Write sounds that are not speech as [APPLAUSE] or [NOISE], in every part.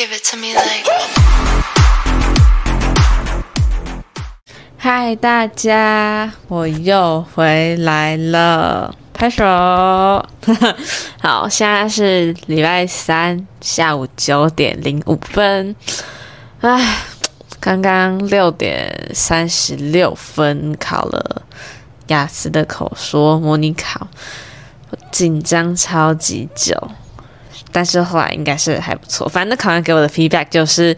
Give it to me like. 嗨，大家，我又回来了，拍手。[LAUGHS] 好，现在是礼拜三下午九点零五分。唉，刚刚六点三十六分考了雅思的口说模拟考，紧张超级久。但是后来应该是还不错，反正考官给我的 feedback 就是，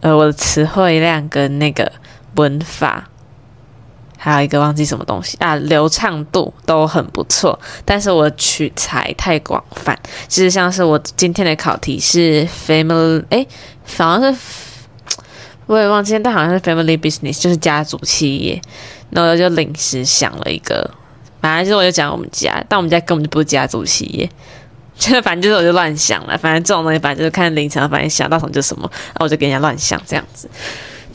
呃，我的词汇量跟那个文法，还有一个忘记什么东西啊，流畅度都很不错。但是我取材太广泛，其实像是我今天的考题是 family，哎，好像是我也忘记，但好像是 family business，就是家族企业。然后我就临时想了一个，本来就是我就讲我们家，但我们家根本就不是家族企业。就 [LAUGHS] 反正就是我就乱想了，反正这种东西反正就是看临场，反正想到什么就什么，然后我就给人家乱想这样子。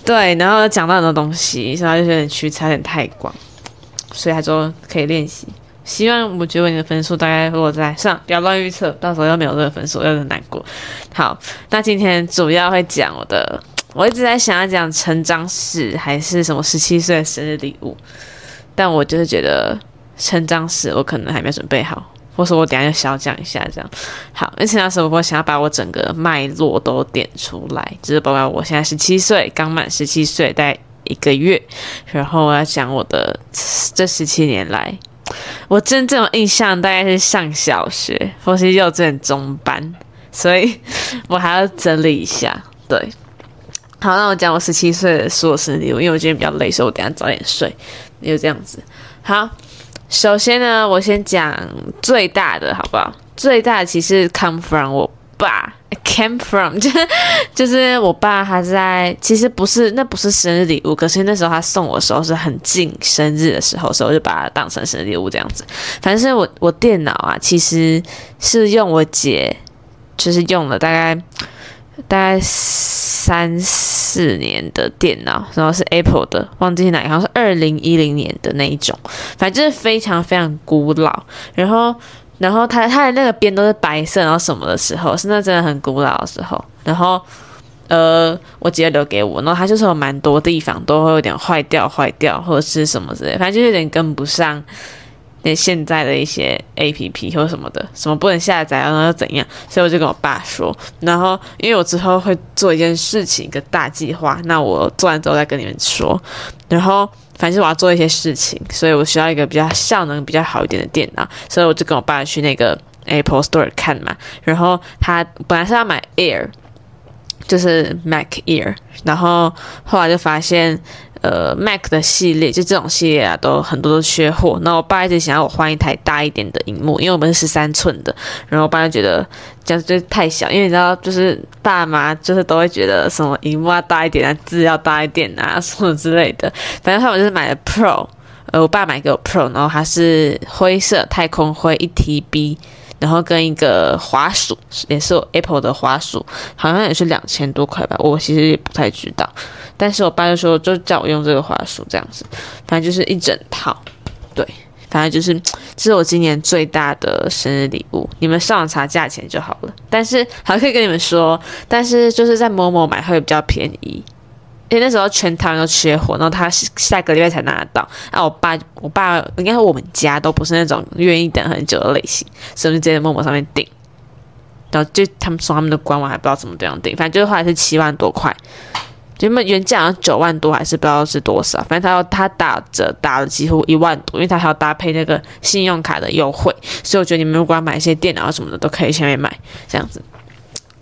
对，然后讲到很多东西，所以他就有点取材有点太广，所以他说可以练习。希望我觉得你的分数大概落在上，不要乱预测，到时候又没有这个分数，又很难过。好，那今天主要会讲我的，我一直在想要讲成长史还是什么十七岁的生日礼物，但我就是觉得成长史我可能还没准备好。或是我等下就小讲一下，这样好。而且那时候我想要把我整个脉络都点出来，就是包括我现在十七岁，刚满十七岁，大概一个月，然后我要讲我的这十七年来，我真正印象大概是上小学或是幼稚园中班，所以我还要整理一下。对，好，那我讲我十七岁的硕士礼物，因为我今天比较累，所以我等下早点睡，就这样子。好。首先呢，我先讲最大的，好不好？最大的其实 come from 我爸，came from 就就是我爸，他在其实不是，那不是生日礼物，可是那时候他送我的时候是很近生日的时候，所以我就把它当成生日礼物这样子。反正我我电脑啊，其实是用我姐，就是用了大概。大概三四年的电脑，然后是 Apple 的，忘记哪，好像是二零一零年的那一种，反正就是非常非常古老。然后，然后它它的那个边都是白色，然后什么的时候，是那真的很古老的时候。然后，呃，我姐留给我，然后它就是有蛮多地方都会有点坏掉、坏掉或者是什么之类，反正就有点跟不上。那现在的一些 APP 或什么的，什么不能下载，然后又怎样？所以我就跟我爸说，然后因为我之后会做一件事情，一个大计划，那我做完之后再跟你们说。然后反正我要做一些事情，所以我需要一个比较效能比较好一点的电脑，所以我就跟我爸去那个 Apple Store 看嘛。然后他本来是要买 Air，就是 Mac Air，然后后来就发现。呃，Mac 的系列就这种系列啊，都很多都缺货。那我爸一直想要我换一台大一点的荧幕，因为我们是十三寸的。然后我爸就觉得这样就太小，因为你知道，就是爸妈就是都会觉得什么荧幕要大一点啊，字要大一点啊，什么之类的。反正他们就是买了 Pro，呃，我爸买给我 Pro，然后它是灰色太空灰一 TB。然后跟一个滑鼠，也是 Apple 的滑鼠，好像也是两千多块吧，我其实也不太知道。但是我爸就说，就叫我用这个滑鼠这样子，反正就是一整套，对，反正就是这是我今年最大的生日礼物。你们上网查价钱就好了。但是还可以跟你们说，但是就是在某某买会比较便宜。因为那时候全台湾都缺货，然后他下个礼拜才拿得到。啊，我爸，我爸应该说我们家都不是那种愿意等很久的类型，所以就直接在陌陌上面订。然后就他们说他们的官网还不知道怎么这样订，反正就是后来是七万多块，原本原价好像九万多还是不知道是多少，反正他要他打折打了几乎一万多，因为他还要搭配那个信用卡的优惠，所以我觉得你们如果要买一些电脑什么的都可以前面买这样子。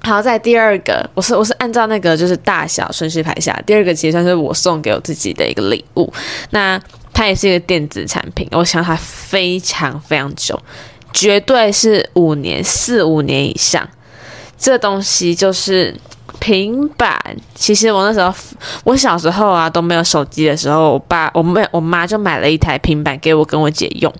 好，在第二个，我是我是按照那个就是大小顺序排下。第二个其实算是我送给我自己的一个礼物，那它也是一个电子产品，我想它非常非常久，绝对是五年四五年以上。这东西就是平板。其实我那时候我小时候啊都没有手机的时候，我爸我妹我妈就买了一台平板给我跟我姐用。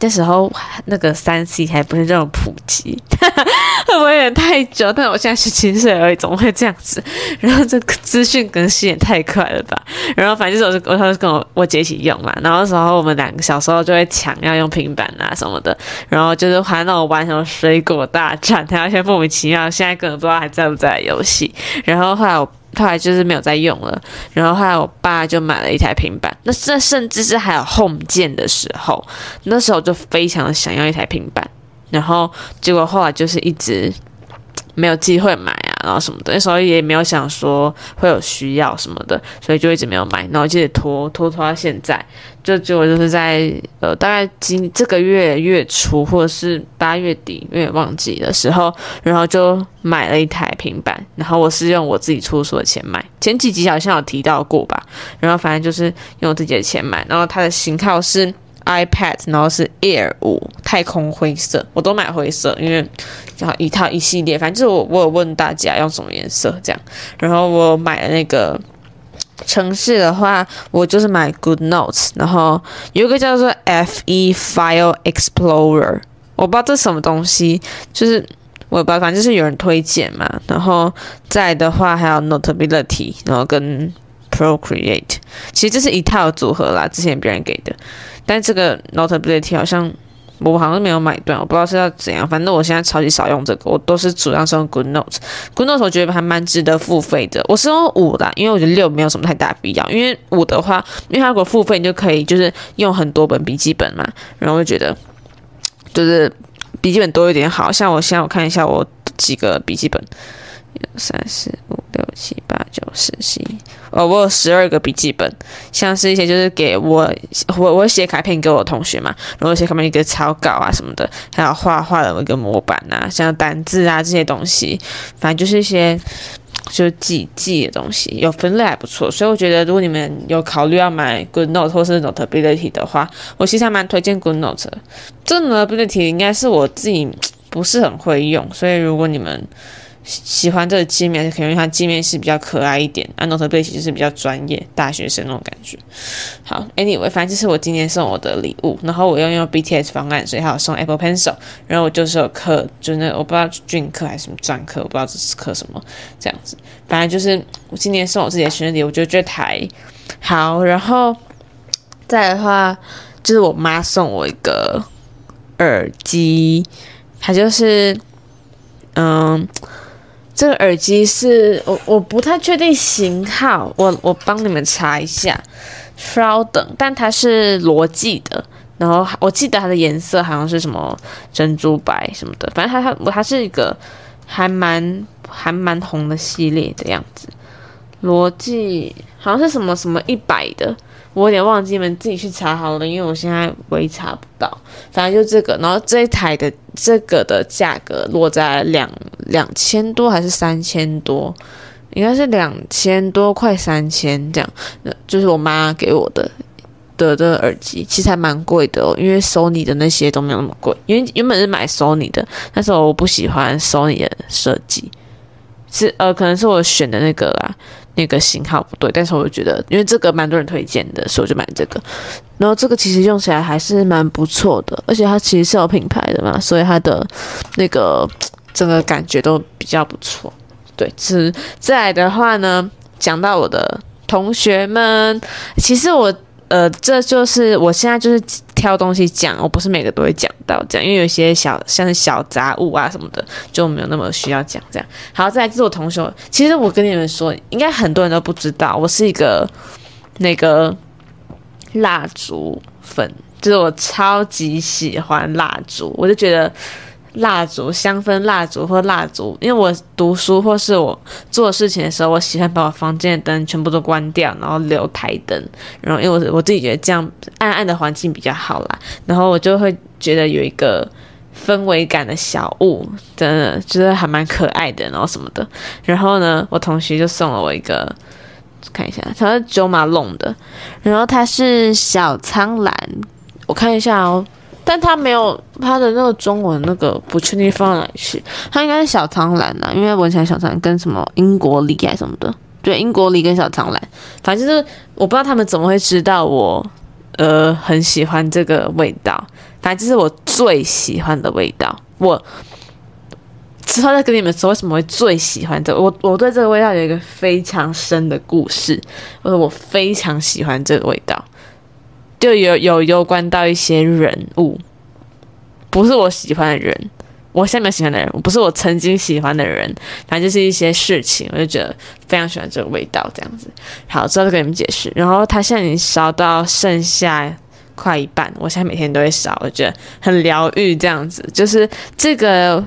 那时候那个三 C 还不是这种普及，[LAUGHS] 会不会太久？但我现在十七岁而已，怎么会这样子？然后这个资讯更新也太快了吧？然后反正就是我，我就跟我我姐一起用嘛。然后那时候我们两个小时候就会抢要用平板啊什么的，然后就是还让我玩什么水果大战，还有一些莫名其妙，现在根本不知道还在不在游戏。然后后来我后来就是没有再用了。然后后来我爸就买了一台平板，那这甚至是还有 Home 键的时候，那时候就非常的想要一台平板。然后结果后来就是一直没有机会买啊，然后什么的，那时候也没有想说会有需要什么的，所以就一直没有买。然后就得拖拖拖到现在，就结果就是在呃大概今这个月月初或者是八月底，有点忘记的时候，然后就买了一台平板。然后我是用我自己出所的钱买，前几集好像有提到过吧。然后反正就是用我自己的钱买，然后它的型号是。iPad，然后是 Air 五太空灰色，我都买灰色，因为然后一套一系列，反正就是我我有问大家用什么颜色这样，然后我买了那个城市的话，我就是买 Good Notes，然后有一个叫做 FE File Explorer，我不知道这什么东西，就是我也不知道，反正就是有人推荐嘛，然后再的话还有 Notability，然后跟 Procreate，其实这是一套组合啦，之前别人给的。但这个 Notability 好像我好像没有买断，我不知道是要怎样。反正我现在超级少用这个，我都是主要是用 Good Notes。Good Notes 我觉得还蛮值得付费的。我是用五啦，因为我觉得六没有什么太大必要。因为五的话，因为它如果付费，你就可以就是用很多本笔记本嘛。然后就觉得就是笔记本多一点好，像我现在我看一下我几个笔记本。一二三四五六七八九十十一，哦，我有十二个笔记本，像是一些就是给我我我写卡片给我同学嘛，然后写卡片一个草稿啊什么的，还有画画的一个模板啊，像单字啊这些东西，反正就是一些就是记记的东西，有分类还不错，所以我觉得如果你们有考虑要买 GoodNote 或是 Notability 的话，我其实还蛮推荐 GoodNote 的。这 Notability 应该是我自己不是很会用，所以如果你们喜欢这个界面，可能因为它界面是比较可爱一点。啊，Notability 就是比较专业，大学生那种感觉。好，Anyway，反正这是我今年送我的礼物。然后我又用 BTS 方案，所以还有送 Apple Pencil。然后我就是有课，就那我不知道俊课还是什么专课，我不知道这是课什么这样子。反正就是我今年送我自己的生日礼物，我就这台好。然后再的话，就是我妈送我一个耳机，它就是嗯。这个耳机是我我不太确定型号，我我帮你们查一下，稍等。但它是罗技的，然后我记得它的颜色好像是什么珍珠白什么的，反正它它它是一个还蛮还蛮红的系列的样子。罗技好像是什么什么一百的。我有点忘记，你们自己去查好了，因为我现在微查不到。反正就这个，然后这一台的这个的价格落在两两千多还是三千多？应该是两千多，快三千这样。那就是我妈给我的的的耳机，其实还蛮贵的哦，因为 Sony 的那些都没有那么贵。因为原本是买 Sony 的，但是我不喜欢 Sony 的设计，是呃，可能是我选的那个啦。那个型号不对，但是我觉得，因为这个蛮多人推荐的，所以我就买这个。然后这个其实用起来还是蛮不错的，而且它其实是有品牌的嘛，所以它的那个整个感觉都比较不错。对，是再来的话呢，讲到我的同学们，其实我。呃，这就是我现在就是挑东西讲，我不是每个都会讲到这样，因为有些小像是小杂物啊什么的，就没有那么需要讲这样。好，再来就是我同学，其实我跟你们说，应该很多人都不知道，我是一个那个蜡烛粉，就是我超级喜欢蜡烛，我就觉得。蜡烛、香氛蜡烛或蜡烛，因为我读书或是我做事情的时候，我喜欢把我房间的灯全部都关掉，然后留台灯。然后因为我我自己觉得这样暗暗的环境比较好啦，然后我就会觉得有一个氛围感的小物，真的就是还蛮可爱的，然后什么的。然后呢，我同学就送了我一个，看一下，它是九马龙的，然后它是小苍兰，我看一下哦。但它没有它的那个中文那个不确定放哪里去，它应该是小苍兰呐，因为闻起来小苍兰跟什么英国梨还是什么的，对，英国梨跟小苍兰，反正就是我不知道他们怎么会知道我，呃，很喜欢这个味道，反正这是我最喜欢的味道，我之后再跟你们说为什么会最喜欢这。我我对这个味道有一个非常深的故事，或者我非常喜欢这个味道，就有有攸关到一些人物，不是我喜欢的人。我现在没有喜欢的人，不是我曾经喜欢的人，反正就是一些事情，我就觉得非常喜欢这个味道，这样子。好，之后再跟你们解释。然后它现在已经烧到剩下快一半，我现在每天都会烧，我觉得很疗愈，这样子。就是这个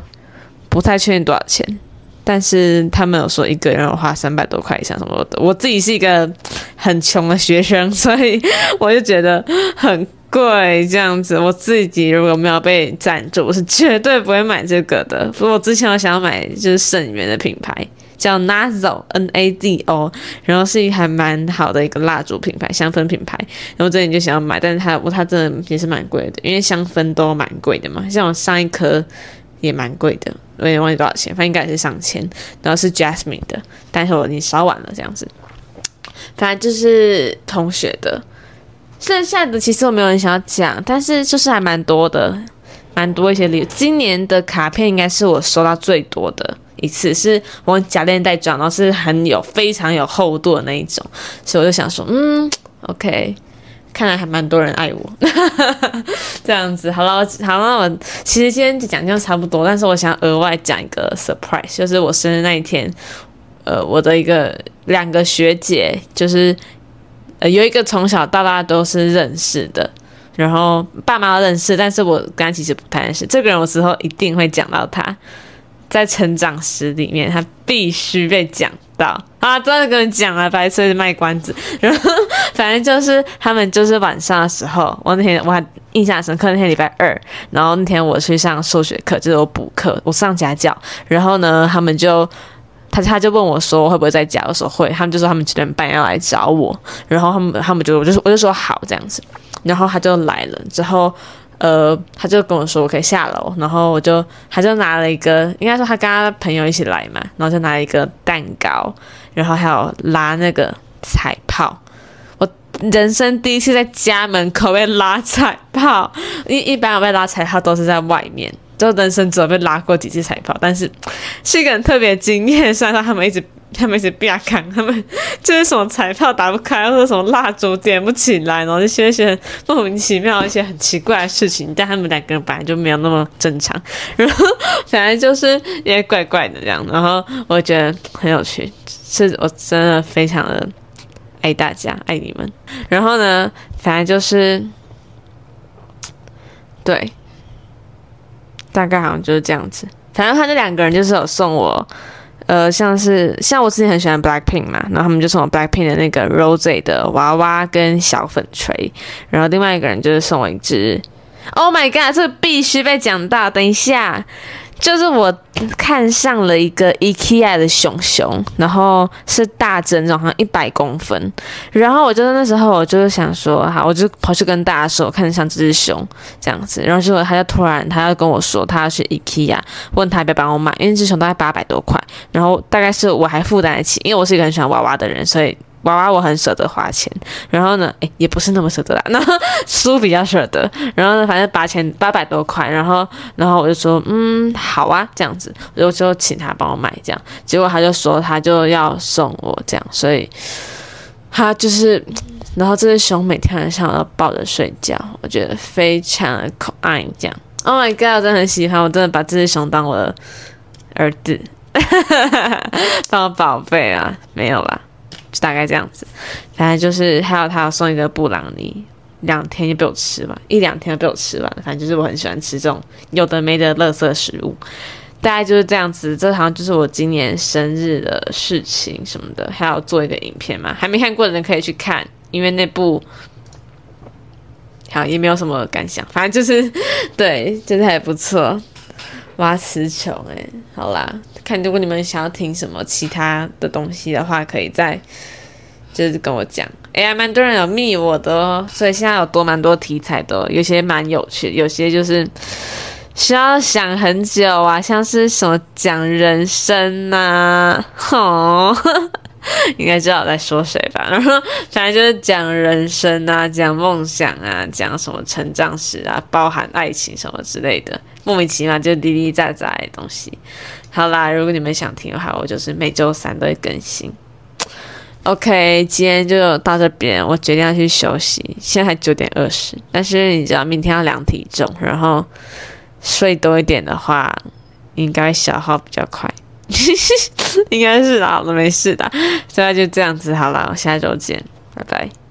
不太确定多少钱，但是他们有说一个人要花三百多块以上什么的。我自己是一个很穷的学生，[LAUGHS] 所以我就觉得很。贵这样子，我自己如果没有被赞助，我是绝对不会买这个的。不过我之前我想要买就是圣元的品牌，叫 Nado N A D O，然后是一还蛮好的一个蜡烛品牌、香氛品牌。然后最近就想要买，但是它它真的也是蛮贵的，因为香氛都蛮贵的嘛。像我上一颗也蛮贵的，我也忘记多少钱，反正应该也是上千。然后是 Jasmine 的，但是我已经烧完了这样子。反正就是同学的。剩下的其实我没有很想要讲，但是就是还蛮多的，蛮多一些礼物。今年的卡片应该是我收到最多的一次，是我夹链袋装，然后是很有非常有厚度的那一种，所以我就想说，嗯，OK，看来还蛮多人爱我，[LAUGHS] 这样子。好了，好了，我其实今天讲就差不多，但是我想额外讲一个 surprise，就是我生日那一天，呃，我的一个两个学姐就是。呃，有一个从小到大都是认识的，然后爸妈认识，但是我跟他其实不太认识。这个人我之后一定会讲到他，在成长史里面，他必须被讲到啊！真的跟你讲了，白痴卖关子。然后反正就是他们就是晚上的时候，我那天我还印象深刻，那天礼拜二，然后那天我去上数学课，就是我补课，我上家教，然后呢，他们就。他他就问我说会不会在家，我说会，他们就说他们九点半要来找我，然后他们他们就我就我就说好这样子，然后他就来了之后，呃，他就跟我说我可以下楼，然后我就他就拿了一个，应该说他跟他朋友一起来嘛，然后就拿一个蛋糕，然后还有拉那个彩炮，人生第一次在家门口被拉彩炮，一一般我被拉彩炮都是在外面。就人生只有被拉过几次彩炮，但是是一个很特别的经验。虽然说他们一直他们一直不要看，他们就是什么彩炮打不开，或者什么蜡烛点不起来，然后就学一些莫名其妙一些很奇怪的事情。但他们两个人本来就没有那么正常，然后反正就是也怪怪的这样。然后我觉得很有趣，是我真的非常的爱大家，爱你们。然后呢，反正就是对。大概好像就是这样子，反正他那两个人就是有送我，呃，像是像我之前很喜欢 Blackpink 嘛，然后他们就送我 Blackpink 的那个 Rose 的娃娃跟小粉锤，然后另外一个人就是送我一只，Oh my god，这必须被讲到，等一下。就是我看上了一个 IKEA 的熊熊，然后是大正，好像一百公分。然后我就那时候，我就是想说，好，我就跑去跟大家说，我看上这只熊这样子。然后结果他就突然，他要跟我说，他要去 IKEA，问他要不要帮我买，因为这只熊大概八百多块。然后大概是我还负担得起，因为我是一个很喜欢娃娃的人，所以。娃娃我很舍得花钱，然后呢，诶，也不是那么舍得啦，[LAUGHS] 然后书比较舍得，然后呢，反正八千八百多块，然后，然后我就说，嗯，好啊，这样子，我就就请他帮我买，这样，结果他就说他就要送我这样，所以他就是，然后这只熊每天晚上要抱着睡觉，我觉得非常的可爱，这样，Oh my god，我真的很喜欢，我真的把这只熊当我的儿子，[LAUGHS] 当宝贝啊，没有啦。大概这样子，反正就是还有他要送一个布朗尼，两天就被我吃完，一两天就被我吃完。反正就是我很喜欢吃这种有的没的垃圾食物，大概就是这样子。这好像就是我今年生日的事情什么的，还要做一个影片嘛，还没看过的人可以去看，因为那部好也没有什么感想，反正就是 [LAUGHS] 对，就是还不错。哇，词穷诶，好啦。看，如果你们想要听什么其他的东西的话，可以再就是跟我讲。哎呀，蛮多人有密我的哦，所以现在有多蛮多题材的，有些蛮有趣，有些就是需要想很久啊，像是什么讲人生呐、啊，吼，[LAUGHS] 应该知道我在说谁吧？然 [LAUGHS] 后反正就是讲人生啊，讲梦想啊，讲什么成长史啊，包含爱情什么之类的，莫名其妙就滴滴杂杂的东西。好啦，如果你们想听的话，我就是每周三都会更新。OK，今天就到这边，我决定要去休息。现在才九点二十，但是你知道明天要量体重，然后睡多一点的话，应该消耗比较快。[LAUGHS] 应该是啦，我没事的。现在就这样子好了，我下周见，拜拜。